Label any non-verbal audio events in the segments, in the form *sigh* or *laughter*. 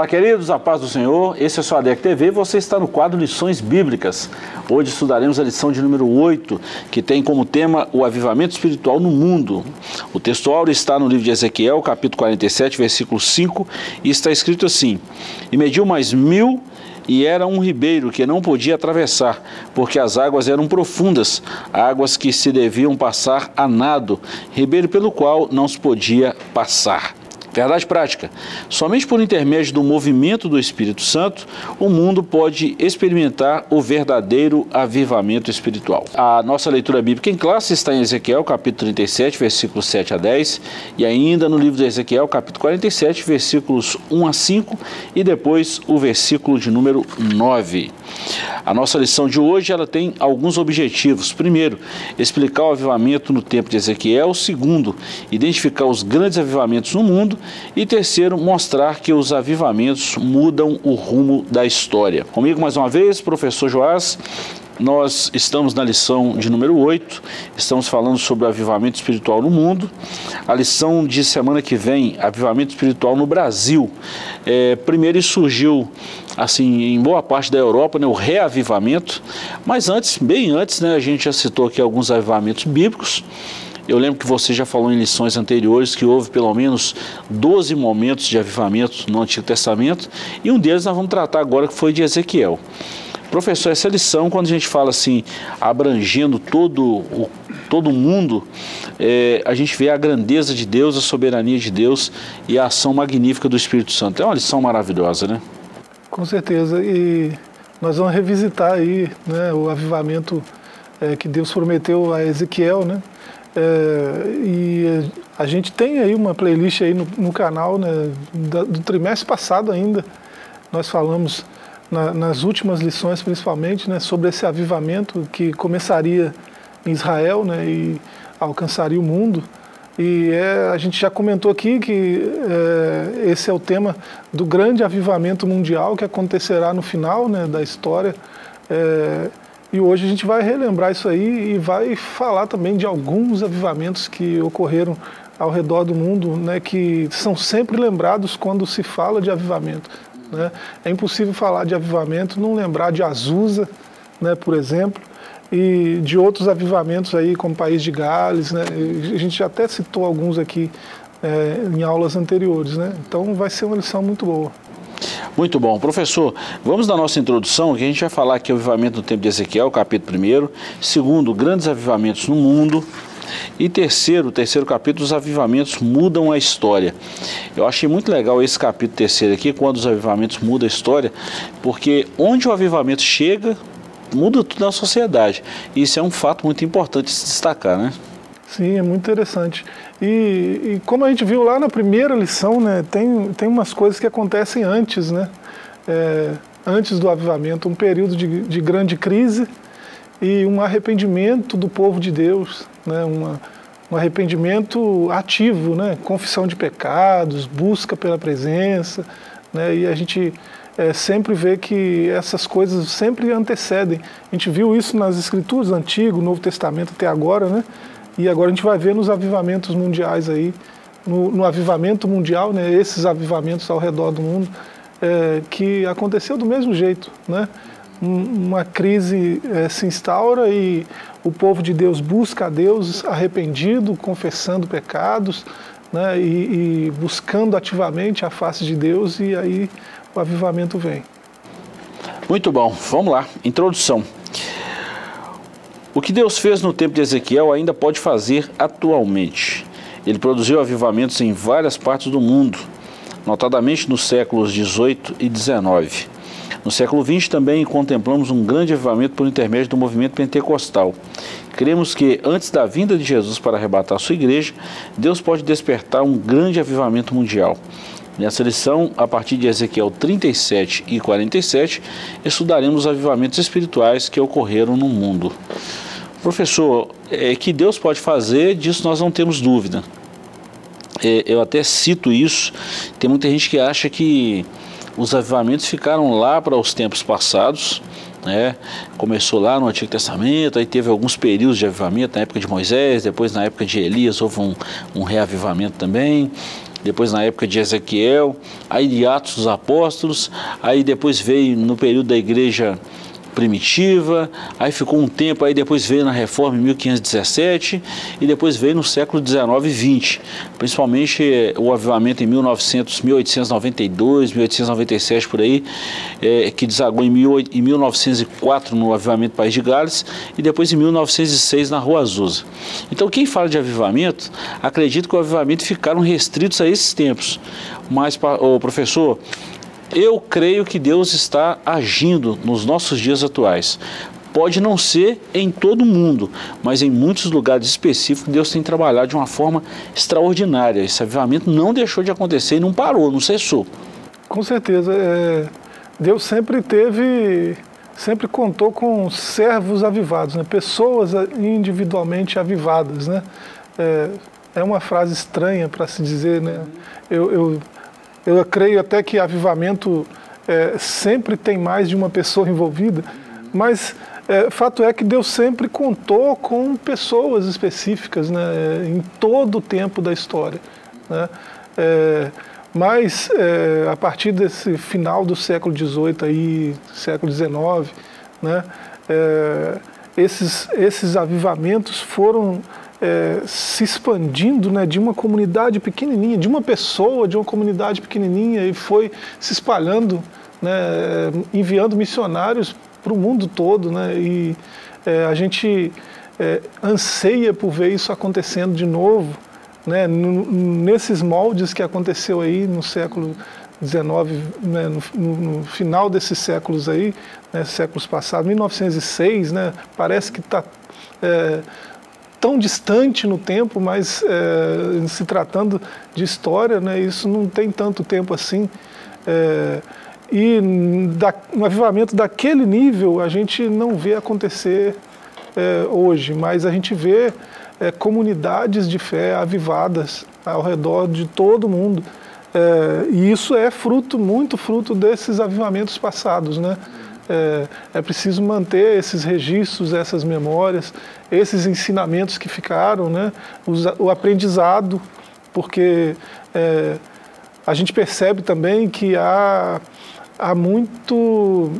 Olá, queridos, a paz do Senhor. Esse é o seu ADEC TV você está no quadro Lições Bíblicas. Hoje estudaremos a lição de número 8, que tem como tema o avivamento espiritual no mundo. O texto áureo está no livro de Ezequiel, capítulo 47, versículo 5, e está escrito assim: E mediu mais mil e era um ribeiro que não podia atravessar, porque as águas eram profundas, águas que se deviam passar a nado, ribeiro pelo qual não se podia passar. Verdade prática. Somente por intermédio do movimento do Espírito Santo, o mundo pode experimentar o verdadeiro avivamento espiritual. A nossa leitura bíblica em classe está em Ezequiel, capítulo 37, versículos 7 a 10, e ainda no livro de Ezequiel, capítulo 47, versículos 1 a 5, e depois o versículo de número 9. A nossa lição de hoje ela tem alguns objetivos. Primeiro, explicar o avivamento no tempo de Ezequiel. Segundo, identificar os grandes avivamentos no mundo. E terceiro, mostrar que os avivamentos mudam o rumo da história. Comigo mais uma vez, professor Joás. Nós estamos na lição de número 8, estamos falando sobre o avivamento espiritual no mundo. A lição de semana que vem, avivamento espiritual no Brasil. É, primeiro surgiu, assim, em boa parte da Europa, né, o reavivamento, mas antes, bem antes, né, a gente já citou aqui alguns avivamentos bíblicos. Eu lembro que você já falou em lições anteriores que houve pelo menos 12 momentos de avivamento no Antigo Testamento, e um deles nós vamos tratar agora que foi de Ezequiel. Professor, essa lição, quando a gente fala assim, abrangendo todo o todo mundo, é, a gente vê a grandeza de Deus, a soberania de Deus e a ação magnífica do Espírito Santo. É uma lição maravilhosa, né? Com certeza. E nós vamos revisitar aí né, o avivamento é, que Deus prometeu a Ezequiel, né? É, e a gente tem aí uma playlist aí no, no canal né, do trimestre passado ainda. Nós falamos na, nas últimas lições, principalmente, né, sobre esse avivamento que começaria em Israel né, e alcançaria o mundo. E é, a gente já comentou aqui que é, esse é o tema do grande avivamento mundial que acontecerá no final né, da história. É, e hoje a gente vai relembrar isso aí e vai falar também de alguns avivamentos que ocorreram ao redor do mundo, né, que são sempre lembrados quando se fala de avivamento. Né? É impossível falar de avivamento, não lembrar de Azusa, né, por exemplo, e de outros avivamentos aí, como País de Gales. Né? A gente até citou alguns aqui é, em aulas anteriores. Né? Então vai ser uma lição muito boa. Muito bom. Professor, vamos na nossa introdução, que a gente vai falar aqui o avivamento no tempo de Ezequiel, capítulo 1. Segundo, grandes avivamentos no mundo. E terceiro, terceiro capítulo, os avivamentos mudam a história. Eu achei muito legal esse capítulo terceiro aqui, quando os avivamentos mudam a história, porque onde o avivamento chega, muda tudo na sociedade. Isso é um fato muito importante de se destacar, né? Sim, é muito interessante. E, e, como a gente viu lá na primeira lição, né, tem, tem umas coisas que acontecem antes, né? É, antes do avivamento, um período de, de grande crise e um arrependimento do povo de Deus, né? Uma, um arrependimento ativo, né? confissão de pecados, busca pela presença, né? e a gente é, sempre vê que essas coisas sempre antecedem. A gente viu isso nas escrituras, Antigo, Novo Testamento até agora, né? E agora a gente vai ver nos avivamentos mundiais aí, no, no avivamento mundial, né? esses avivamentos ao redor do mundo, é, que aconteceu do mesmo jeito, né? uma crise é, se instaura e o povo de Deus busca a Deus arrependido, confessando pecados né, e, e buscando ativamente a face de Deus, e aí o avivamento vem. Muito bom, vamos lá. Introdução. O que Deus fez no tempo de Ezequiel ainda pode fazer atualmente. Ele produziu avivamentos em várias partes do mundo, notadamente nos séculos 18 e 19. No século XX também contemplamos um grande avivamento por intermédio do movimento pentecostal. Cremos que antes da vinda de Jesus para arrebatar sua igreja, Deus pode despertar um grande avivamento mundial. Nessa lição, a partir de Ezequiel 37 e 47, estudaremos os avivamentos espirituais que ocorreram no mundo. Professor, é, que Deus pode fazer, disso nós não temos dúvida. É, eu até cito isso, tem muita gente que acha que os avivamentos ficaram lá para os tempos passados, né? Começou lá no Antigo Testamento, aí teve alguns períodos de avivamento, na época de Moisés, depois na época de Elias houve um, um reavivamento também. Depois na época de Ezequiel, aí de Atos dos Apóstolos, aí depois veio no período da igreja primitiva, aí ficou um tempo, aí depois veio na reforma em 1517 e depois veio no século 19 e 20, principalmente eh, o avivamento em 1900, 1892, 1897 por aí, é, que desagou em, mil, em 1904 no avivamento País de Gales e depois em 1906 na Rua Azusa. Então quem fala de avivamento, acredita que o avivamento ficaram restritos a esses tempos. Mas, o professor, eu creio que Deus está agindo nos nossos dias atuais. Pode não ser em todo mundo, mas em muitos lugares específicos Deus tem trabalhado de uma forma extraordinária. Esse avivamento não deixou de acontecer e não parou, não cessou. Com certeza. É, Deus sempre teve, sempre contou com servos avivados, né? pessoas individualmente avivadas. Né? É, é uma frase estranha para se dizer. Né? Eu, eu eu creio até que avivamento é, sempre tem mais de uma pessoa envolvida, mas é, fato é que Deus sempre contou com pessoas específicas né, em todo o tempo da história. Né? É, mas é, a partir desse final do século XVIII, aí, século XIX, né, é, esses, esses avivamentos foram é, se expandindo né, de uma comunidade pequenininha, de uma pessoa, de uma comunidade pequenininha, e foi se espalhando, né, enviando missionários para o mundo todo. Né, e é, a gente é, anseia por ver isso acontecendo de novo, né, nesses moldes que aconteceu aí no século XIX, né, no, no, final desses séculos aí, né, séculos passados, 1906, né, parece que está é, tão distante no tempo, mas é, se tratando de história, né, isso não tem tanto tempo assim. É, e da, um avivamento daquele nível a gente não vê acontecer é, hoje, mas a gente vê é, comunidades de fé avivadas ao redor de todo mundo. É, e isso é fruto, muito fruto desses avivamentos passados, né? É, é preciso manter esses registros, essas memórias, esses ensinamentos que ficaram, né? o, o aprendizado, porque é, a gente percebe também que há, há muito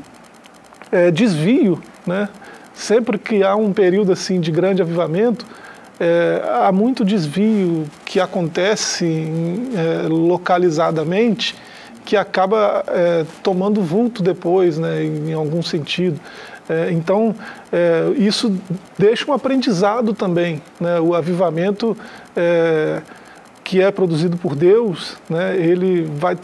é, desvio, né? sempre que há um período assim de grande avivamento, é, há muito desvio que acontece é, localizadamente que acaba é, tomando vulto depois, né, em, algum sentido. É, então, é, isso deixa um aprendizado também. Né, o avivamento é, que é produzido por Deus, né, ele vai,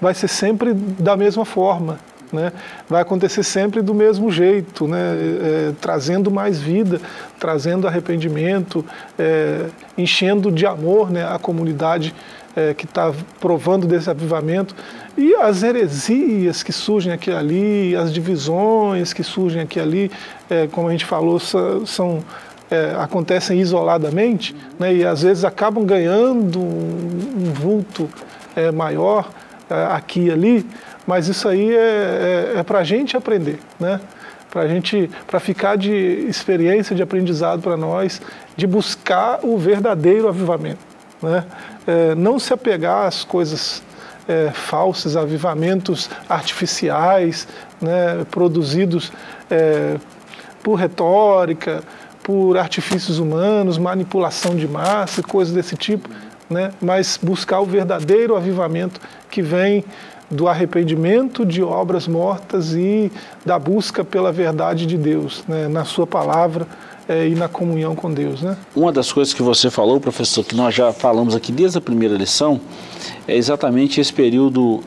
vai ser sempre da mesma forma. Né, vai acontecer sempre do mesmo jeito, né, é, trazendo mais vida, trazendo arrependimento, é, enchendo de amor né, a comunidade é, que está provando desse avivamento. E as heresias que surgem aqui e ali, as divisões que surgem aqui e ali, é, como a gente falou, são, é, acontecem isoladamente né, e às vezes acabam ganhando um, um vulto é, maior é, aqui e ali, mas isso aí é, é, é para a gente aprender, né? para gente, para ficar de experiência, de aprendizado para nós, de buscar o verdadeiro avivamento, né? É, não se apegar às coisas é, falsos, avivamentos artificiais, né, produzidos é, por retórica, por artifícios humanos, manipulação de massa, coisas desse tipo, né, mas buscar o verdadeiro avivamento que vem do arrependimento de obras mortas e da busca pela verdade de Deus, né, na Sua palavra é, e na comunhão com Deus. Né? Uma das coisas que você falou, professor, que nós já falamos aqui desde a primeira lição, é exatamente esse período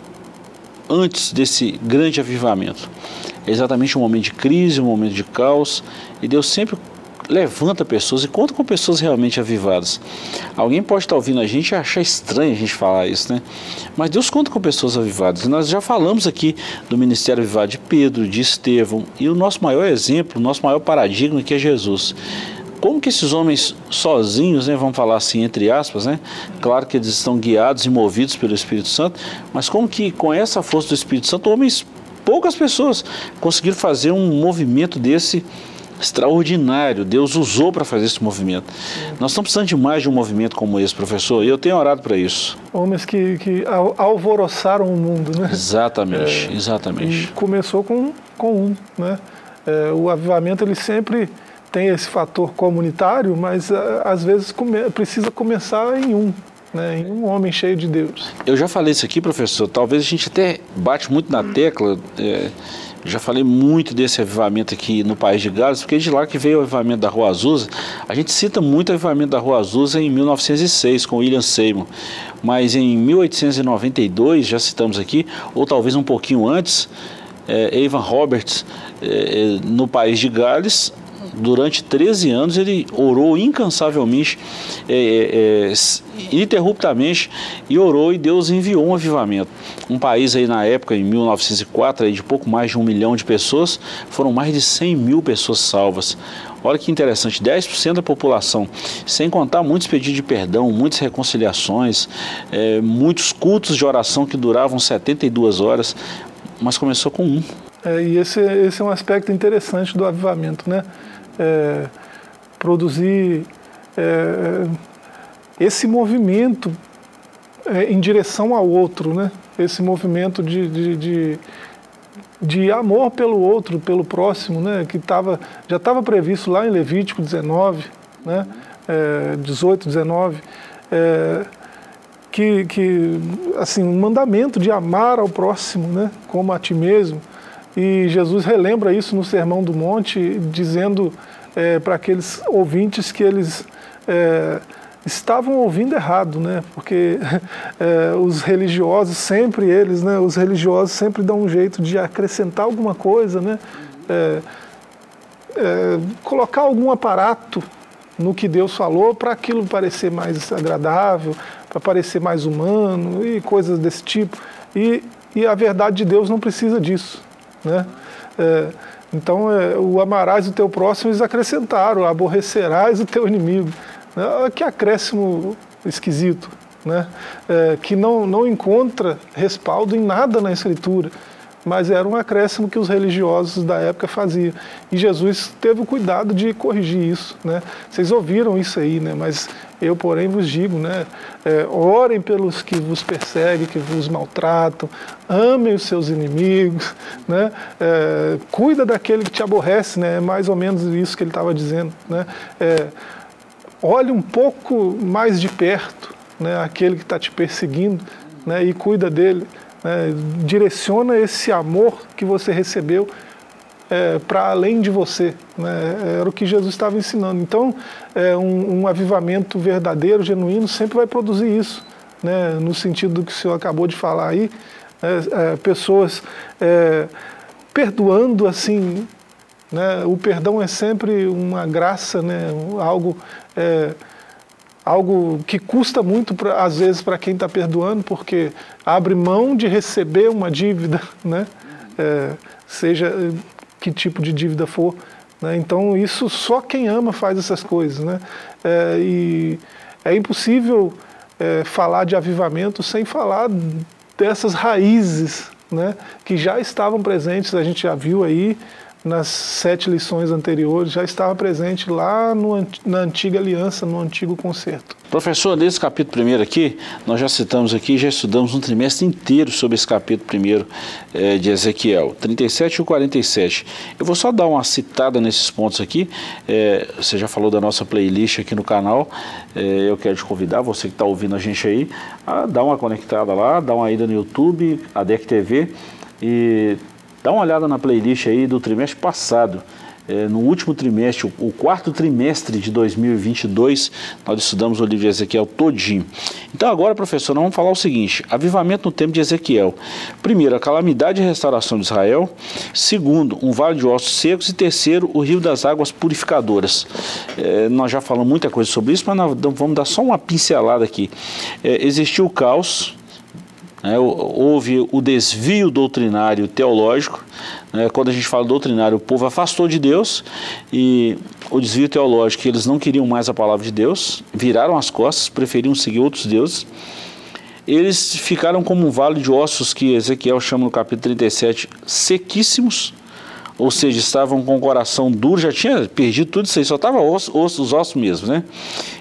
antes desse grande avivamento. É exatamente um momento de crise, um momento de caos, e Deus sempre levanta pessoas e conta com pessoas realmente avivadas. Alguém pode estar ouvindo a gente e achar estranho a gente falar isso, né? Mas Deus conta com pessoas avivadas. Nós já falamos aqui do ministério avivado de Pedro, de Estevão, e o nosso maior exemplo, o nosso maior paradigma que é Jesus como que esses homens sozinhos, né, vamos falar assim entre aspas, né, claro que eles estão guiados e movidos pelo Espírito Santo, mas como que com essa força do Espírito Santo, homens, poucas pessoas conseguiram fazer um movimento desse extraordinário. Deus usou para fazer esse movimento. Nós estamos precisando de mais de um movimento como esse, professor, e eu tenho orado para isso. Homens que, que alvoroçaram o mundo, né? Exatamente, é, exatamente. Começou com, com um, né? É, o avivamento, ele sempre tem esse fator comunitário, mas é, às vezes come, precisa começar em um. Né, em um homem cheio de Deus. Eu já falei isso aqui, professor. Talvez a gente até bate muito na tecla. É, já falei muito desse avivamento aqui no País de Gales, porque é de lá que veio o avivamento da Rua Azusa. A gente cita muito o avivamento da Rua Azusa em 1906, com William Seymour. Mas em 1892, já citamos aqui, ou talvez um pouquinho antes, é, Evan Roberts, é, no País de Gales, durante 13 anos ele orou incansavelmente, é, é, é, ininterruptamente, e orou e Deus enviou um avivamento. Um país aí na época, em 1904, aí de pouco mais de um milhão de pessoas, foram mais de 100 mil pessoas salvas. Olha que interessante, 10% da população, sem contar muitos pedidos de perdão, muitas reconciliações, é, muitos cultos de oração que duravam 72 horas, mas começou com um. É, e esse, esse é um aspecto interessante do avivamento, né? É, produzir é, esse movimento é, em direção ao outro, né? esse movimento de, de, de, de, amor pelo outro, pelo próximo, né? que tava, já estava previsto lá em Levítico 19, né? É, 18, 19, é, que, que assim, um mandamento de amar ao próximo né? como a ti mesmo. E Jesus relembra isso no Sermão do Monte, dizendo é, para aqueles ouvintes que eles é, estavam ouvindo errado, né? Porque *laughs* é, os religiosos sempre eles, né? Os religiosos sempre dão um jeito de acrescentar alguma coisa, né? É, é, colocar algum aparato no que Deus falou para aquilo parecer mais agradável, para parecer mais humano e coisas desse tipo. E, e a verdade de Deus não precisa disso. Né? É, então, é, o amarás o teu próximo eles acrescentaram, aborrecerás o teu inimigo. Né? Que acréscimo esquisito, né? É, que não, não encontra respaldo em nada na Escritura mas era um acréscimo que os religiosos da época faziam. E Jesus teve o cuidado de corrigir isso. Né? Vocês ouviram isso aí, né? mas eu, porém, vos digo, né? É, orem pelos que vos perseguem, que vos maltratam, amem os seus inimigos, né? É, cuida daquele que te aborrece, né? é mais ou menos isso que ele estava dizendo. Né? É, olhe um pouco mais de perto né? aquele que está te perseguindo né? e cuida dele né, direciona esse amor que você recebeu é, para além de você. Né? Era o que Jesus estava ensinando. Então, é, um, um, avivamento verdadeiro, genuíno, sempre vai produzir isso, né? no sentido do que o senhor acabou de falar aí. Né? É, pessoas é, perdoando assim. Né? O perdão é sempre uma graça, né? algo é, algo que custa muito, pra, às vezes, para quem está perdoando, porque abre mão de receber uma dívida, né? É, seja que tipo de dívida for. Né? Então, isso só quem ama faz essas coisas. Né? É, e é impossível é, falar de avivamento sem falar dessas raízes né? que já estavam presentes, a gente já viu aí nas sete lições anteriores, já estava presente lá no, na antiga aliança, no antigo concerto. Professor, nesse capítulo primeiro aqui, nós já citamos aqui, já estudamos um trimestre inteiro sobre esse capítulo primeiro eh, de Ezequiel, 37 e 47. Eu vou só dar uma citada nesses pontos aqui, eh, você já falou da nossa playlist aqui no canal, eh, eu quero te convidar, você que está ouvindo a gente aí, a dar uma conectada lá, dar uma ida no YouTube, a DEC TV, e Dá uma olhada na playlist aí do trimestre passado. É, no último trimestre, o, quarto trimestre de 2022, nós estudamos o livro de Ezequiel todinho. Então agora, professor, nós vamos falar o seguinte, avivamento no tempo de Ezequiel. Primeiro, a calamidade e restauração de Israel. Segundo, um vale de ossos secos. E terceiro, o rio das águas purificadoras. É, nós já falamos muita coisa sobre isso, mas vamos dar só uma pincelada aqui. É, existiu o caos, né, houve o desvio doutrinário teológico. Né, quando a gente fala doutrinário, o povo afastou de Deus e o desvio teológico, eles não queriam mais a palavra de Deus, viraram as costas, preferiam seguir outros deuses. Eles ficaram como um vale de ossos que Ezequiel chama no capítulo 37 sequíssimos, ou seja, estavam com o coração duro, já tinha perdido tudo isso aí, só estava osso, osso, os ossos mesmo, né?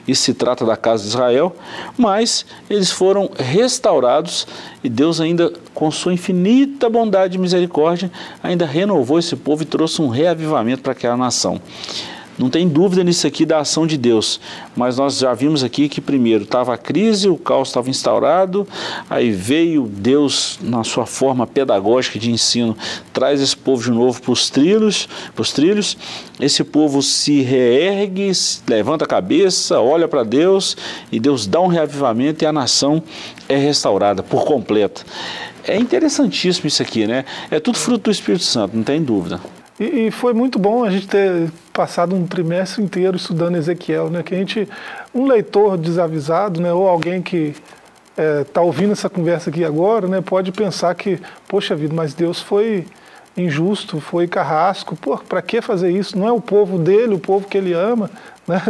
Isso se trata da casa de Israel, mas eles foram restaurados e Deus ainda, com sua infinita bondade e misericórdia, ainda renovou esse povo e trouxe um reavivamento para aquela nação. Não tem dúvida nisso aqui da ação de Deus, mas nós já vimos aqui que primeiro estava a crise, o caos estava instaurado, aí veio Deus na sua forma pedagógica de ensino, traz esse povo de novo para os trilhos, os trilhos. Esse povo se reergue, levanta a cabeça, olha para Deus e Deus dá um reavivamento e a nação é restaurada por completo. É interessantíssimo isso aqui, né? É tudo fruto do Espírito Santo, não tem dúvida. E, e, foi muito bom a gente ter passado um trimestre inteiro estudando Ezequiel, né? Que a gente, um leitor desavisado, né? Ou alguém que está é, tá ouvindo essa conversa aqui agora, né? Pode pensar que, poxa vida, mas Deus foi injusto, foi carrasco. Pô, para que fazer isso? Não é o povo dele, o povo que ele ama, *laughs* né?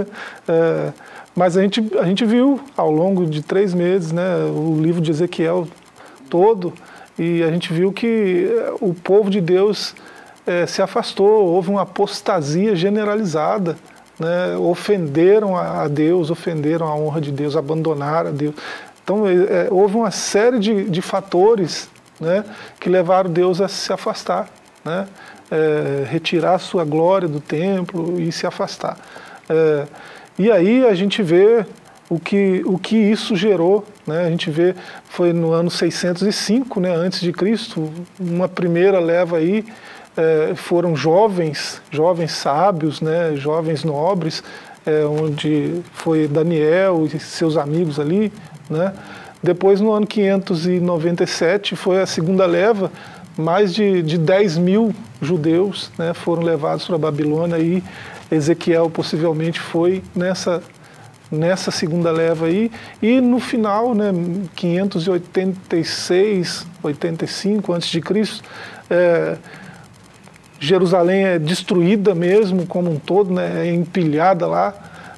É, mas a gente, a gente viu ao longo de três meses, né? O livro de Ezequiel todo e a gente viu que o povo de Deus é, se afastou, houve uma apostasia generalizada. Né? Ofenderam a Deus, ofenderam a honra de Deus, abandonaram a Deus. Então, é, houve uma série de, de fatores né, que levaram Deus a se afastar, né? É, retirar sua glória do templo e se afastar. É, e aí a gente vê o que, o que isso gerou. Né? A gente vê, foi no ano 605, né, antes de Cristo, uma primeira leva aí é, foram jovens, jovens sábios, né, jovens nobres, é, onde foi Daniel e seus amigos ali. Né. Depois, no ano 597, foi a segunda leva, mais de, de 10 mil judeus né, foram levados para a Babilônia e Ezequiel possivelmente foi nessa nessa segunda leva aí e no final, né, 586, 85 antes de Cristo, é, Jerusalém é destruída mesmo como um todo, né, é empilhada lá.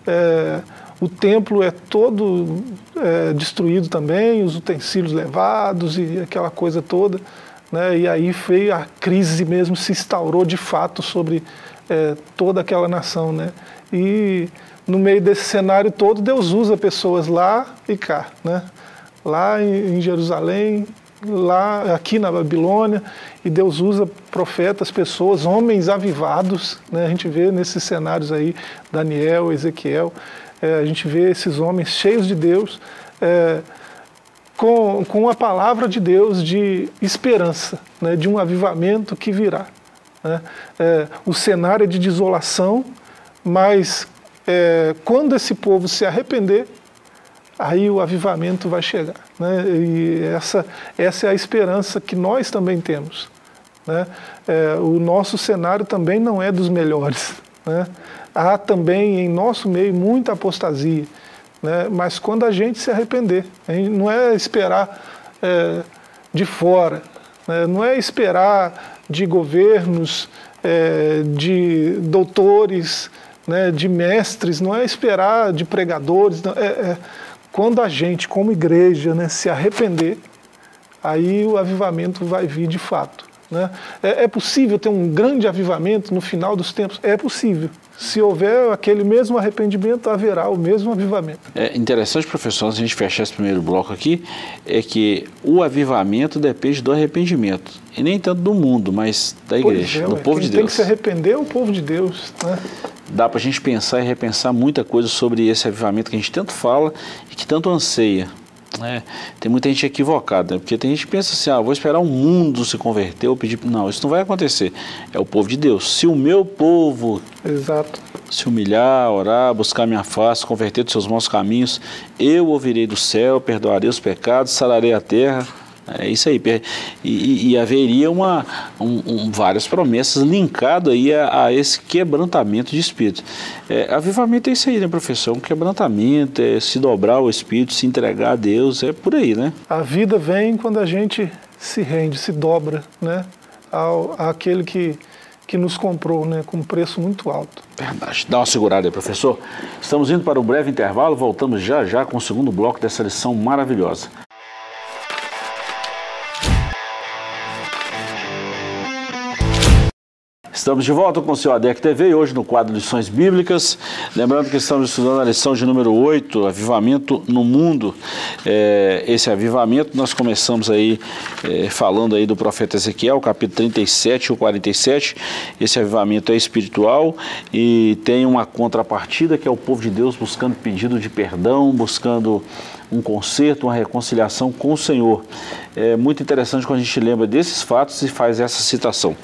É, o templo é todo é, destruído também, os utensílios levados e aquela coisa toda. Né, e aí veio a crise mesmo, se instaurou de fato sobre é, toda aquela nação. Né, e no meio desse cenário todo, Deus usa pessoas lá e cá. Né, lá em, em Jerusalém, lá aqui na Babilônia e Deus usa profetas, pessoas, homens avivados, né? A gente vê nesses cenários aí Daniel, Ezequiel, é, a gente vê esses homens cheios de Deus, é, com, com a palavra de Deus de esperança, né? De um avivamento que virá. Né? É, o cenário é de desolação, mas é, quando esse povo se arrepender, aí o avivamento vai chegar. Né? E essa, essa é a esperança que nós também temos. Né? É, o nosso cenário também não é dos melhores. Né? Há também em nosso meio muita apostasia. Né? Mas quando a gente se arrepender, gente não é esperar é, de fora, né? não é esperar de governos, é, de doutores, né? de mestres, não é esperar de pregadores. Não, é, é quando a gente, como igreja, né, se arrepender, aí o avivamento vai vir de fato. Né? É, é, possível ter um grande avivamento no final dos tempos? É possível. Se houver aquele mesmo arrependimento, haverá o mesmo avivamento. É interessante, professor, se a gente fechar esse primeiro bloco aqui, é que o avivamento depende do arrependimento. E nem tanto do mundo, mas da igreja, é, do povo de Deus. Tem que se arrepender é o povo de Deus. Né? Dá para a gente pensar e repensar muita coisa sobre esse avivamento que a gente tanto fala e que tanto anseia. É, tem muita gente equivocada, né? porque tem gente que pensa assim, ah, vou esperar o mundo se converter ou pedir. Não, isso não vai acontecer. É o povo de Deus. Se o meu povo Exato. se humilhar, orar, buscar minha face, converter dos seus maus caminhos, eu ouvirei do céu, perdoarei os pecados, sararei a terra. É isso aí. E, e haveria uma, um, um, várias promessas linkado aí a, a, esse quebrantamento de espírito. É, avivamento é isso aí, né, professor? Um quebrantamento, é se dobrar ao espírito, se entregar a Deus, é por aí, né? A vida vem quando a gente se rende, se dobra, né? Ao, àquele que, que nos comprou, né? Com um preço muito alto. Verdade. Dá uma segurada aí, professor. Estamos indo para um breve intervalo, voltamos já já com o segundo bloco dessa lição maravilhosa. Estamos de volta com o seu ADEC TV, hoje no quadro Lições Bíblicas. Lembrando que estamos estudando a lição de número 8, Avivamento no Mundo. É, esse avivamento, nós começamos aí é, falando aí do profeta Ezequiel, capítulo 37 ou 47. Esse avivamento é espiritual e tem uma contrapartida que é o povo de Deus buscando pedido de perdão, buscando um conserto, uma reconciliação com o Senhor. É muito interessante quando a gente lembra desses fatos e faz essa citação.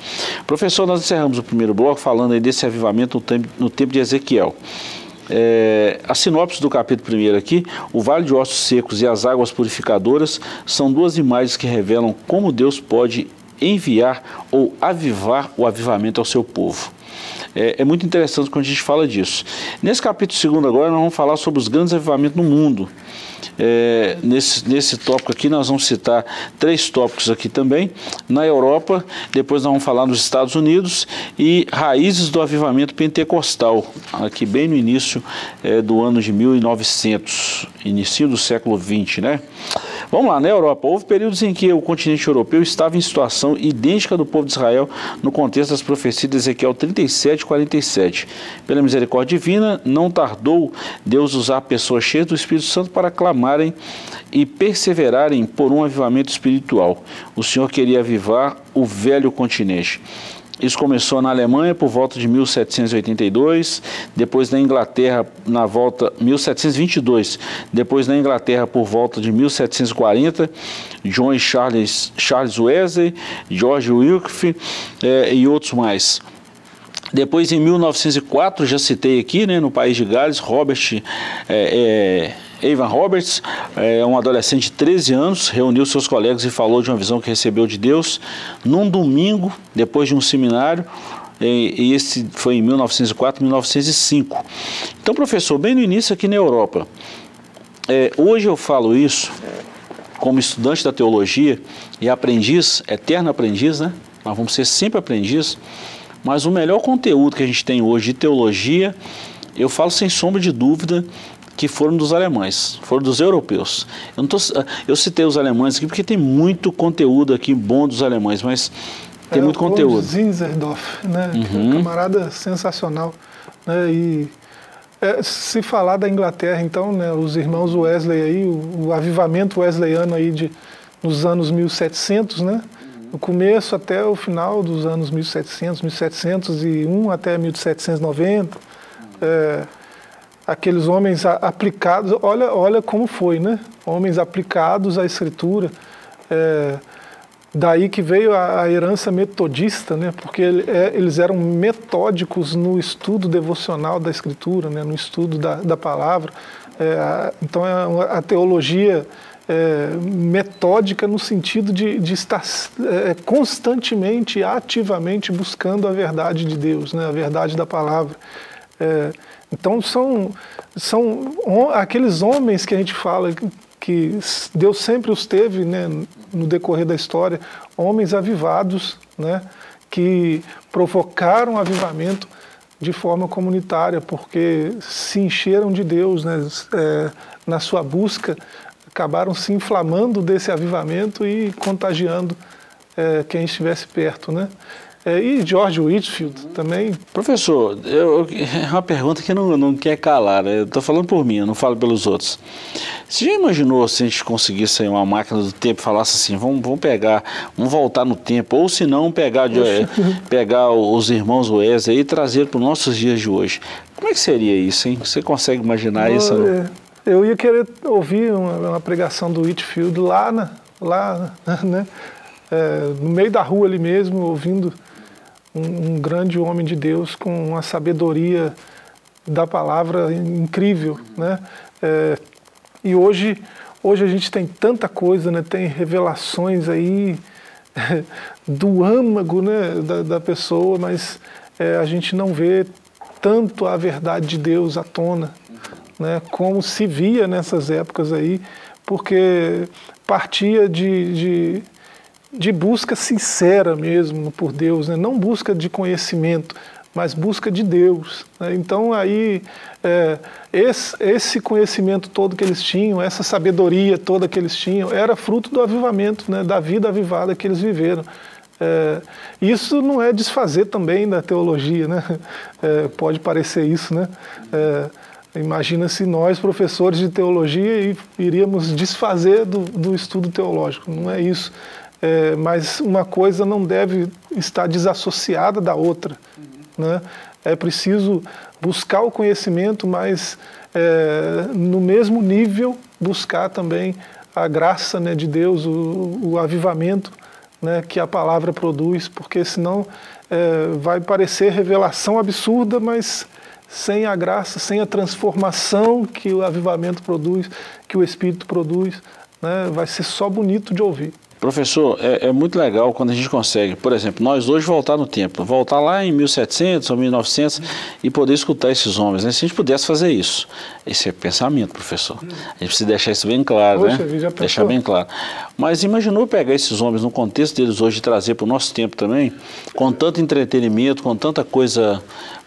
Professor, nós encerramos o primeiro bloco falando aí desse avivamento no tempo, de Ezequiel. É, a sinopse do capítulo 1 aqui, o vale de ossos secos e as águas purificadoras são duas imagens que revelam como Deus pode enviar ou avivar o avivamento ao seu povo. É, é, muito interessante quando a gente fala disso. Nesse capítulo 2 agora, nós vamos falar sobre os grandes avivamentos no mundo. É, nesse, nesse tópico aqui, nós vamos citar três tópicos aqui também. Na Europa, depois nós vamos falar nos Estados Unidos e raízes do avivamento pentecostal, aqui bem no início é, do ano de 1900, início do século 20, né? Vamos lá, na Europa, houve períodos em que o continente europeu estava em situação idêntica do povo de Israel no contexto das profecias de Ezequiel 37 e 47. Pela misericórdia divina, não tardou Deus usar pessoas cheias do Espírito Santo para clamarem e perseverarem por um avivamento espiritual. O Senhor queria avivar o velho continente. Isso começou na Alemanha por volta de 1782, depois na Inglaterra na volta 1722, depois na Inglaterra por volta de 1740, John Charles, Charles Wesley, George Wilkie eh, e outros mais. Depois, em 1904, já citei aqui, né, no país de Gales, Robert é, Evan Roberts, é um adolescente de 13 anos, reuniu seus colegas e falou de uma visão que recebeu de Deus num domingo, depois de um seminário, e esse foi em 1904, 1905. Então, professor, bem no início aqui na Europa, é, hoje eu falo isso como estudante da teologia e aprendiz, eterno aprendiz, né? Nós vamos ser sempre aprendiz, mas o melhor conteúdo que a gente tem hoje de teologia, eu falo sem sombra de dúvida, que foram dos alemães, foram dos europeus. Eu, tô, eu citei os alemães aqui porque tem muito conteúdo aqui bom dos alemães, mas tem é, muito conteúdo. Zinzerdorf, né? Uhum. Um camarada sensacional. Né? E é, se falar da Inglaterra, então, né, os irmãos Wesley aí, o, o avivamento wesleyano aí de, nos anos 1700, né? No começo até o final dos anos 1700, 1701 até 1790. É, aqueles homens aplicados, olha, olha como foi, né? Homens aplicados à escritura. É, daí que veio a, a, herança metodista, né? Porque é, eles eram metódicos no estudo devocional da escritura, né? No estudo da, da palavra. É, a, então a, a teologia é, metódica no sentido de, de estar é, constantemente, ativamente buscando a verdade de Deus, né? A verdade da palavra. É, então são, são aqueles homens que a gente fala que Deus sempre os teve né, no decorrer da história, homens avivados, né, que provocaram avivamento de forma comunitária, porque se encheram de Deus né, é, na sua busca, acabaram se inflamando desse avivamento e contagiando é, quem estivesse perto. Né? É, e George Whitfield também. Professor, eu, é uma pergunta que não, não quer calar, né? eu estou falando por mim, eu não falo pelos outros. Você já imaginou se a gente conseguisse uma máquina do tempo e falasse assim, vamos, vamos pegar, vamos voltar no tempo, ou se não, pegar, de, *laughs* pegar os irmãos Wesley e trazer para os nossos dias de hoje. Como é que seria isso, hein? Você consegue imaginar isso? É, eu ia querer ouvir uma, uma pregação do Whitfield lá, na, lá *laughs* né? É, no meio da rua ali mesmo, ouvindo um, um grande homem de Deus com uma sabedoria da palavra incrível, né? É, e hoje, hoje a gente tem tanta coisa, né? Tem revelações aí *laughs* do âmago, né? Da, da pessoa, mas é, a gente não vê tanto a verdade de Deus à tona, né? Como se via nessas épocas aí, porque partia de, de de busca sincera mesmo por Deus, né? não busca de conhecimento, mas busca de Deus. Né? Então aí é, esse, esse, conhecimento todo que eles tinham, essa sabedoria toda que eles tinham, era fruto do avivamento, né? da vida avivada que eles viveram. É, isso não é desfazer também da teologia, né? É, pode parecer isso, né? É, imagina se nós, professores de teologia, iríamos desfazer do, do estudo teológico. Não é isso. É, mas uma coisa não deve estar desassociada da outra. Né? É preciso buscar o conhecimento, mas é, no mesmo nível buscar também a graça né, de Deus, o, o avivamento né, que a palavra produz, porque senão é, vai parecer revelação absurda, mas sem a graça, sem a transformação que o avivamento produz, que o Espírito produz, né, vai ser só bonito de ouvir. Professor, é, é, muito legal quando a gente consegue, por exemplo, nós hoje voltar no tempo, voltar lá em 1700 ou 1900 e poder escutar esses homens. Né? Se a gente pudesse fazer isso, esse é pensamento, professor. A gente precisa deixar isso bem claro, Poxa, né? Deixar bem claro. Mas imaginou pegar esses homens no contexto deles hoje e trazer para o nosso tempo também, com tanto entretenimento, com tanta coisa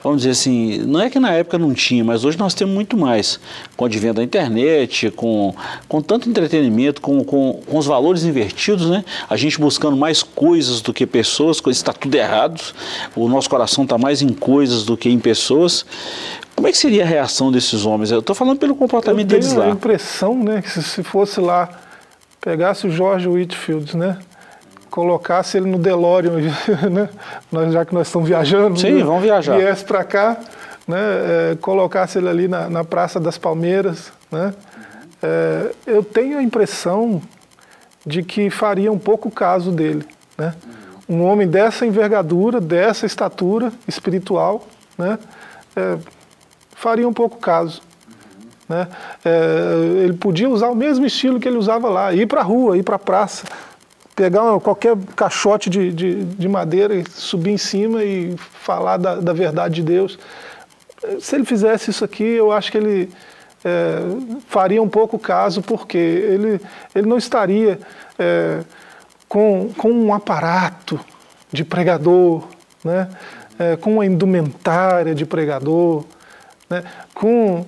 vamos dizer assim, não é que na época não tinha, mas hoje nós temos muito mais, com o advento da internet, com, com tanto entretenimento, com, com, com os valores invertidos, né? A gente buscando mais coisas do que pessoas, coisas está tudo errado, o nosso coração está mais em coisas do que em pessoas. Como é que seria a reação desses homens? Eu estou falando pelo comportamento deles lá. Eu tenho a impressão, né, que se fosse lá, pegasse o George Whitfield, né, colocasse ele no DeLorean, *laughs* né? nós, já que nós estamos viajando, Sim, né? vamos viajar. viesse para cá, né? É, colocasse ele ali na, na Praça das Palmeiras. Né? É, eu tenho a impressão de que faria um pouco caso dele. Né? Um homem dessa envergadura, dessa estatura espiritual, né? É, faria um pouco caso. Né? É, ele podia usar o mesmo estilo que ele usava lá, ir para a rua, ir para a praça, pegar qualquer caixote de, de, de, madeira e subir em cima e falar da, da, verdade de Deus. Se ele fizesse isso aqui, eu acho que ele é, faria um pouco caso, porque ele, ele não estaria é, com, com um aparato de pregador, né? É, com uma indumentária de pregador, né? com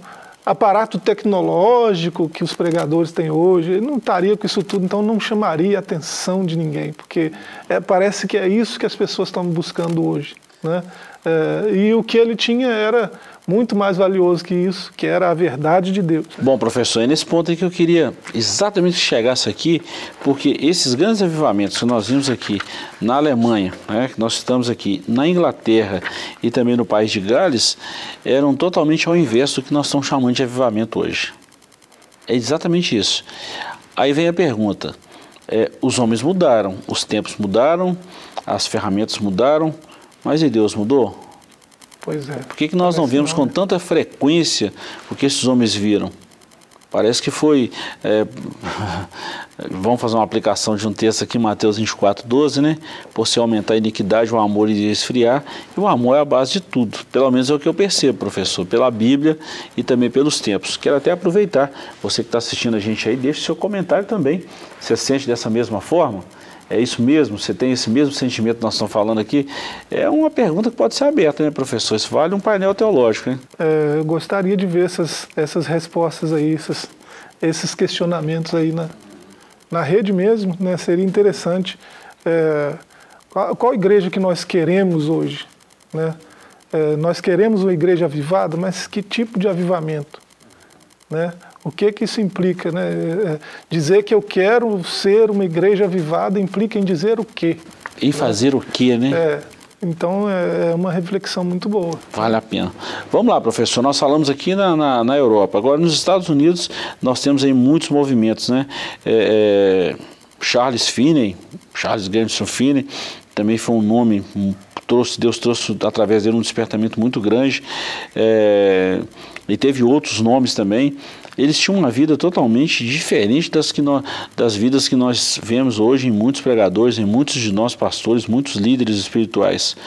aparato tecnológico que os pregadores têm hoje, ele não estaria com isso tudo, então não chamaria a atenção de ninguém, porque é, parece que é isso que as pessoas estão buscando hoje. Né? É, e o que ele tinha era muito mais valioso que isso, que era a verdade de Deus. Bom, professor, é nesse ponto aí que eu queria exatamente que chegasse aqui, porque esses grandes avivamentos que nós vimos aqui na Alemanha, né, que nós estamos aqui na Inglaterra e também no país de Gales, eram totalmente ao inverso do que nós estamos chamando de avivamento hoje. É exatamente isso. Aí vem a pergunta: é, os homens mudaram, os tempos mudaram, as ferramentas mudaram, mas e Deus mudou? Pois é. Por que, que nós não vemos com tanta frequência o que esses homens viram? Parece que foi. É, *laughs* vamos fazer uma aplicação de um texto aqui, Mateus 24, 12, né? Por se aumentar a iniquidade, o amor iria esfriar. E o amor é a base de tudo. Pelo menos é o que eu percebo, professor, pela Bíblia e também pelos tempos. Quero até aproveitar, você que está assistindo a gente aí, deixe seu comentário também. Você sente dessa mesma forma? É isso mesmo? Você tem esse mesmo sentimento que nós estamos falando aqui? É uma pergunta que pode ser aberta, né, professor? Isso vale um painel teológico, hein? É, eu gostaria de ver essas, essas respostas aí, esses, esses questionamentos aí na, na rede mesmo, né? Seria interessante. É, qual, qual, igreja que nós queremos hoje, né? É, nós queremos uma igreja avivada, mas que tipo de avivamento, né? O que que isso implica? Né? É, dizer que eu quero ser uma igreja avivada implica em dizer o quê? E fazer o quê, né? É, então é, é uma reflexão muito boa. Vale a pena. Vamos lá, professor. Nós falamos aqui na, na, na Europa. Agora, nos Estados Unidos, nós temos aí muitos movimentos, né? É, é, Charles Finney, Charles Grandson Finney, também foi um nome trouxe, Deus trouxe através dele um despertamento muito grande. É, e teve outros nomes também eles tinham uma vida totalmente diferente das, que nós, das vidas que nós vemos hoje em muitos pregadores, em muitos de nós pastores, muitos líderes espirituais.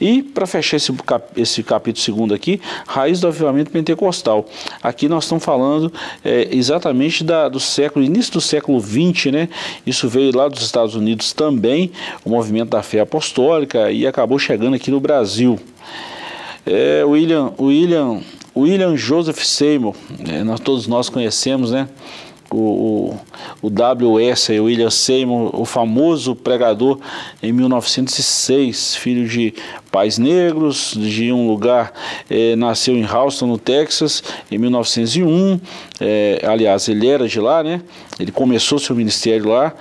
E para fechar esse, esse capítulo segundo aqui, raiz do avivamento pentecostal. Aqui nós estamos falando é, exatamente da, do século, início do século 20, né? Isso veio lá dos Estados Unidos também, o movimento da fé apostólica, e acabou chegando aqui no Brasil. É, William, William William Joseph Seymour, né, nós, todos nós conhecemos, né? o, o, o W.S., William Seymour, o famoso pregador em 1906, filho de pais negros, de um lugar, eh, nasceu em Houston, no Texas, em 1901, eh, aliás, ele era de lá, né? Ele começou seu ministério lá,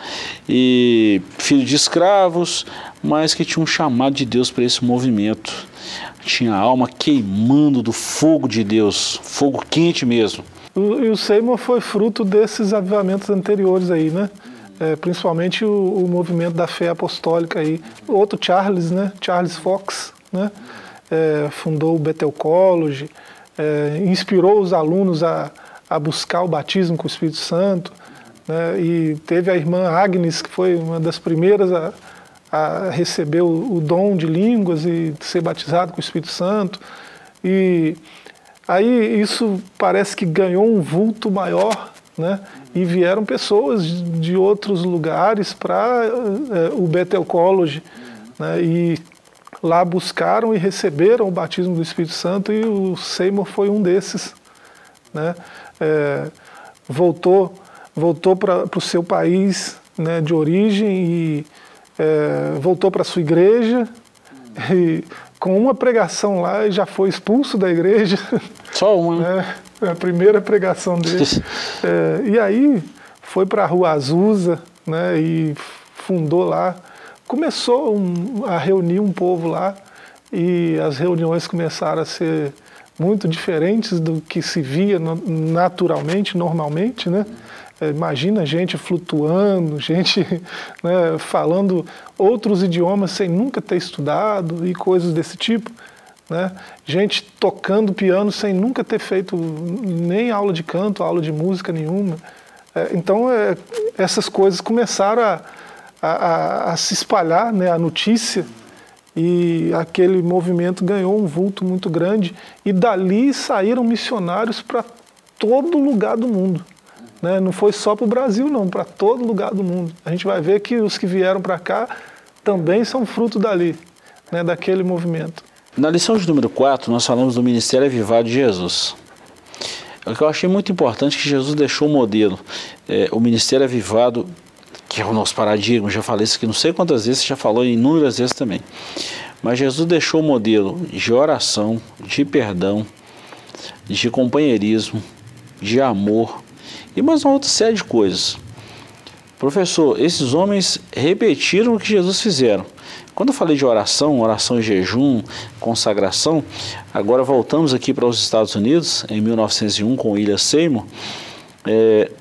e filho de escravos, mas que tinha um chamado de Deus para esse movimento. Tinha a alma queimando do fogo de Deus, fogo quente mesmo. E o Seymour foi fruto desses avivamentos anteriores aí, né? É, principalmente o, o, movimento da fé apostólica aí. Outro Charles, né? Charles Fox, né? É, fundou o Bethel College, é, inspirou os alunos a, a buscar o batismo com o Espírito Santo, né? E teve a irmã Agnes, que foi uma das primeiras a, a receber o, o dom de línguas e ser batizado com o Espírito Santo. E Aí isso parece que ganhou um vulto maior, né? E vieram pessoas de outros lugares para é, o Bethel College, né? E lá buscaram e receberam o batismo do Espírito Santo e o Seymour foi um desses, né? É, voltou voltou para o seu país né, de origem e é, voltou para a sua igreja e com uma pregação lá e já foi expulso da igreja. Só uma, né? *laughs* É, a primeira pregação dele. *laughs* é, e aí foi para a Rua Azusa né, e fundou lá. Começou um, a reunir um povo lá e as reuniões começaram a ser muito diferentes do que se via naturalmente, normalmente, né? É, imagina gente flutuando, gente *laughs* né, falando outros idiomas sem nunca ter estudado e coisas desse tipo. Né? Gente tocando piano sem nunca ter feito nem aula de canto, aula de música nenhuma. É, então, é, essas coisas começaram a, a, a, se espalhar, né, a notícia, e aquele movimento ganhou um vulto muito grande, e dali saíram missionários para todo lugar do mundo. Né? Não foi só para o Brasil, não, para todo lugar do mundo. A gente vai ver que os que vieram para cá também são fruto dali, né? daquele movimento. Na lição de número 4, nós falamos do ministério avivado de Jesus. O que eu achei muito importante é que Jesus deixou o modelo. É, o ministério avivado, que é o nosso paradigma, já falei isso aqui não sei quantas vezes, já falou inúmeras vezes também. Mas Jesus deixou o modelo de oração, de perdão, de companheirismo, de amor, e mais uma outra série de coisas. Professor, esses homens repetiram o que Jesus fizeram. Quando eu falei de oração, oração e jejum, consagração, agora voltamos aqui para os Estados Unidos, em 1901, com William Seymour. É,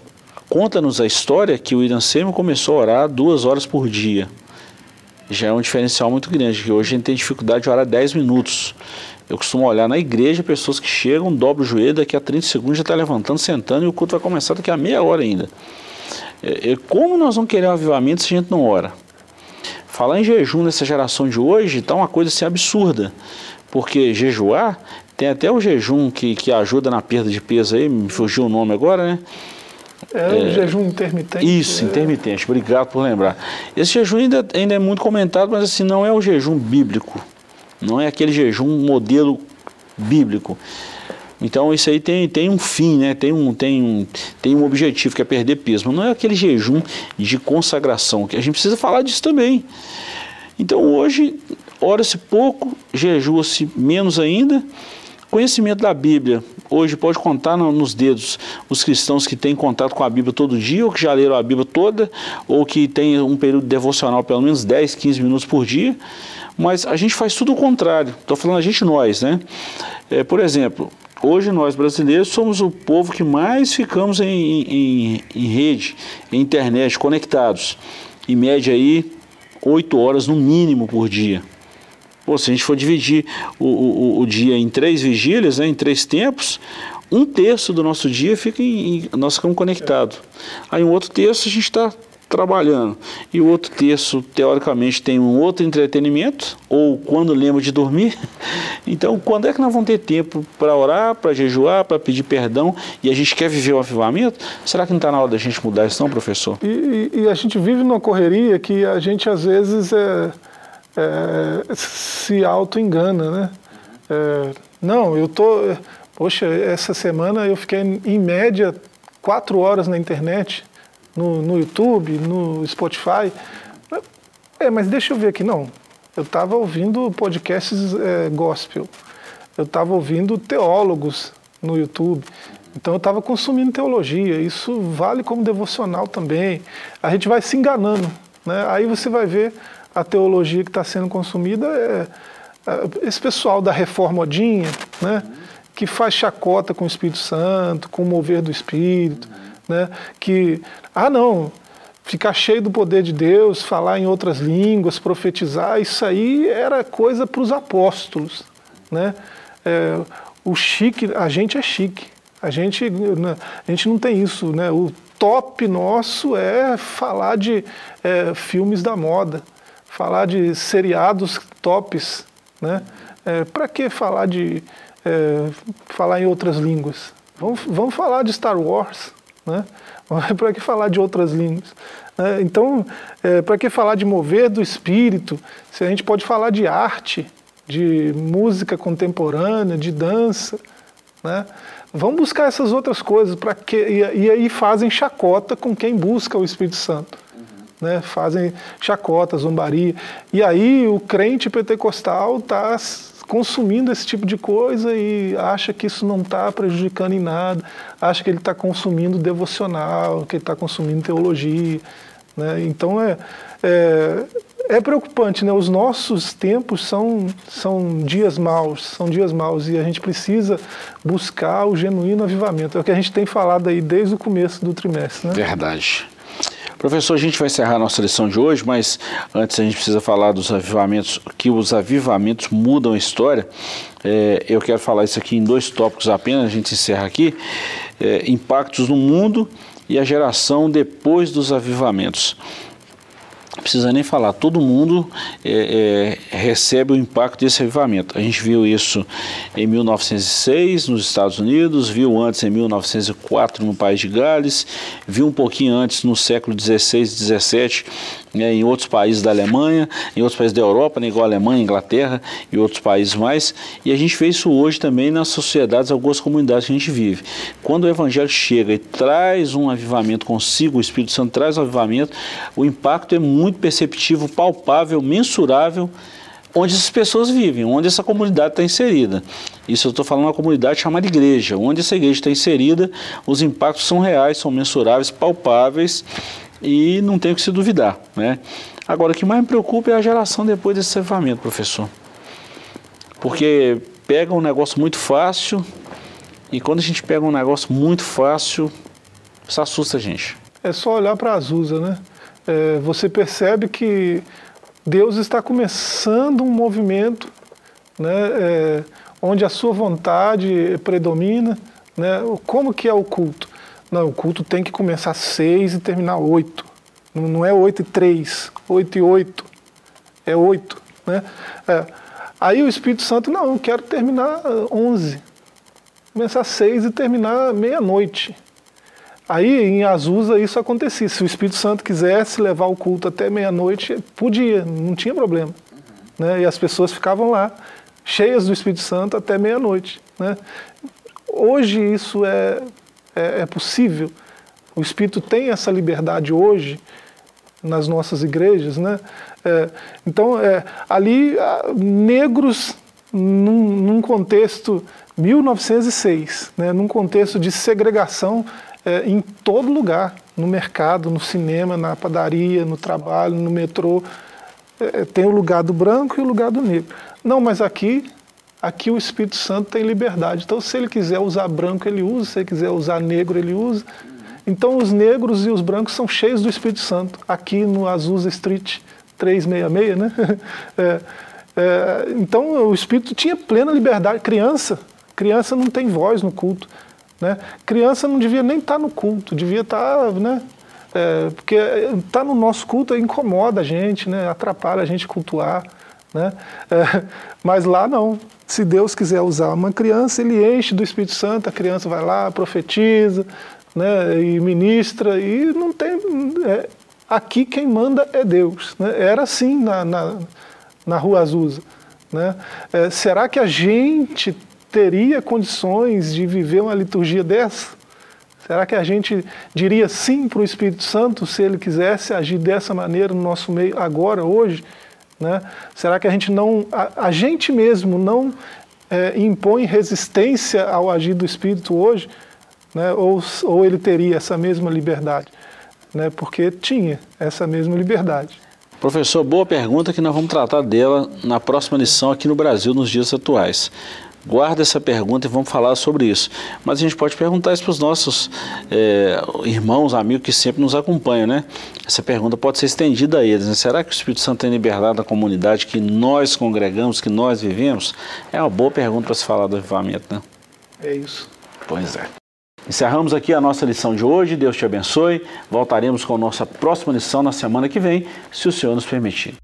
Conta-nos a história que o William Seymour começou a orar duas horas por dia. Já é um diferencial muito grande, que hoje a gente tem dificuldade de orar 10 minutos. Eu costumo olhar na igreja pessoas que chegam, dobram o joelho, daqui a 30 segundos já está levantando, sentando e o culto vai começar daqui a meia hora ainda. É, é, como nós vamos querer um avivamento se a gente não ora? Falar em jejum nessa geração de hoje está uma coisa assim absurda, porque jejuar tem até o jejum que, que ajuda na perda de peso aí, me fugiu o nome agora, né? É, o é, jejum intermitente. Isso, é. intermitente, obrigado por lembrar. Esse jejum ainda, ainda é muito comentado, mas assim, não é o jejum bíblico. Não é aquele jejum modelo bíblico. Então isso aí tem, tem um fim, né? tem, um, tem, um, tem um objetivo que é perder peso, não é aquele jejum de consagração, que a gente precisa falar disso também. Então hoje ora-se pouco, jejua-se menos ainda. Conhecimento da Bíblia, hoje pode contar no, nos dedos os cristãos que têm contato com a Bíblia todo dia, ou que já leram a Bíblia toda, ou que têm um período devocional pelo menos 10, 15 minutos por dia. Mas a gente faz tudo o contrário. Estou falando a gente nós, né? É, por exemplo, hoje nós brasileiros somos o povo que mais ficamos em, em, em rede, em internet, conectados. Em média aí, oito horas no mínimo por dia. Pô, se a gente for dividir o, o, o dia em três vigílias, né, em três tempos, um terço do nosso dia fica em, em nós ficamos conectados. Aí um outro terço a gente está trabalhando. E o outro terço, teoricamente, tem um outro entretenimento, ou quando lembra de dormir. *laughs* Então, quando é que nós vamos ter tempo para orar, para jejuar, para pedir perdão e a gente quer viver o avivamento? Será que não está na hora da gente mudar isso, não, professor? E, e, e, a gente vive numa correria que a gente, às vezes, é, é, se auto-engana, né? É, não, eu tô. Poxa, essa semana eu fiquei em média quatro horas na internet, no, no YouTube, no Spotify. É, mas deixa eu ver aqui, não. Eu estava ouvindo podcasts é, gospel, eu estava ouvindo teólogos no YouTube, então eu estava consumindo teologia. Isso vale como devocional também. A gente vai se enganando, né? Aí você vai ver a teologia que está sendo consumida é, é, esse pessoal da reformodinha, né? Que faz chacota com o Espírito Santo, com o mover do Espírito, né? Que ah não, ficar cheio do poder de Deus, falar em outras línguas, profetizar, isso aí era coisa para os apóstolos. Né? É, o chique, a gente é chique. A gente, né, a gente não tem isso. Né? O top nosso é falar de é, filmes da moda, falar de seriados tops. Né? É, para que falar de é, falar em outras línguas? Vamos, vamos falar de Star Wars. Né? *laughs* para que falar de outras línguas? Né? Então, é, para que falar de mover do espírito, se a gente pode falar de arte, de música contemporânea, de dança, né? Vamos buscar essas outras coisas para que e, e, aí fazem chacota com quem busca o Espírito Santo, uhum. né? Fazem chacota, zombaria. E aí o crente pentecostal está consumindo esse tipo de coisa e acha que isso não está prejudicando em nada, acha que ele está consumindo devocional, que ele está consumindo teologia. Né? Então é, é, é, preocupante, né? os nossos tempos são, são dias maus, são dias maus e a gente precisa buscar o genuíno avivamento. É o que a gente tem falado aí desde o começo do trimestre. Né? Verdade. Professor, a gente vai encerrar a nossa lição de hoje, mas antes a gente precisa falar dos avivamentos, que os avivamentos mudam a história. É, eu quero falar isso aqui em dois tópicos apenas, a gente encerra aqui. É, impactos no mundo e a geração depois dos avivamentos precisa nem falar, todo mundo é, é, recebe o impacto desse avivamento. A gente viu isso em 1906 nos Estados Unidos, viu antes em 1904 no País de Gales, viu um pouquinho antes no século 16 e 17 né, em outros países da Alemanha, em outros países da Europa, né, igual a Alemanha, Inglaterra e outros países mais. E a gente vê isso hoje também nas sociedades, algumas comunidades que a gente vive. Quando o Evangelho chega e traz um avivamento consigo, o Espírito Santo traz um avivamento, o impacto é muito perceptível, palpável, mensurável onde essas pessoas vivem, onde essa comunidade está inserida. Isso eu estou falando uma comunidade chamada igreja. Onde essa igreja está inserida, os impactos são reais, são mensuráveis, palpáveis e não tem que se duvidar. Né? Agora, o que mais me preocupa é a geração depois desse ceifamento, professor. Porque pega um negócio muito fácil e quando a gente pega um negócio muito fácil, isso assusta a gente. É só olhar para Azusa, né? É, você percebe que Deus está começando um movimento né, é, onde a sua vontade predomina. Né? Como que é o culto? Não, o culto tem que começar às seis e terminar oito. Não, não é oito e três, oito e oito. É oito. Né? É. Aí o Espírito Santo, não, eu quero terminar onze. Começar às seis e terminar meia-noite. Aí em Azusa isso acontecia. Se o Espírito Santo quisesse levar o culto até meia-noite, podia, não tinha problema. Né? E as pessoas ficavam lá, cheias do Espírito Santo até meia-noite. Né? Hoje isso é é, é possível. O Espírito tem essa liberdade hoje nas nossas igrejas, né? É, então, é, ali, negros, num, num, contexto 1906, né? num contexto de segregação é, em todo lugar, no mercado, no cinema, na padaria, no trabalho, no metrô, é, tem o lugar do branco e o lugar do negro. Não, mas aqui Aqui o Espírito Santo tem liberdade. Então, se ele quiser usar branco, ele usa. Se ele quiser usar negro, ele usa. Então, os negros e os brancos são cheios do Espírito Santo. Aqui no Azusa Street 366, né? *laughs* É, é, então, o Espírito tinha plena liberdade. Criança, criança não tem voz no culto. Né? Criança não devia nem estar no culto, devia estar, né? É, porque estar no nosso culto incomoda a gente, né? atrapalha a gente cultuar. Né? É, *laughs* mas lá não. Se Deus quiser usar uma criança, ele enche do Espírito Santo, a criança vai lá, profetiza, né, e ministra, e não tem. É, aqui quem manda é Deus. Né? Era assim na, na, na Rua Azusa. Né? É, será que a gente teria condições de viver uma liturgia dessa? Será que a gente diria sim para o Espírito Santo se ele quisesse agir dessa maneira no nosso meio agora, hoje? Né? Será que a gente não, a, a gente mesmo não é, impõe resistência ao agir do Espírito hoje? Né? Ou, ou ele teria essa mesma liberdade? Né? Porque tinha essa mesma liberdade. Professor, boa pergunta que nós vamos tratar dela na próxima lição aqui no Brasil, nos dias atuais. Guarda essa pergunta e vamos falar sobre isso. Mas a gente pode perguntar isso para os nossos é, irmãos, amigos que sempre nos acompanham, né? Essa pergunta pode ser estendida a eles. Né? Será que o Espírito Santo tem liberdade na comunidade que nós congregamos, que nós vivemos? É uma boa pergunta para se falar do avivamento, né? É isso. Pois é. Encerramos aqui a nossa lição de hoje. Deus te abençoe. Voltaremos com a nossa próxima lição na semana que vem, se o Senhor nos permitir.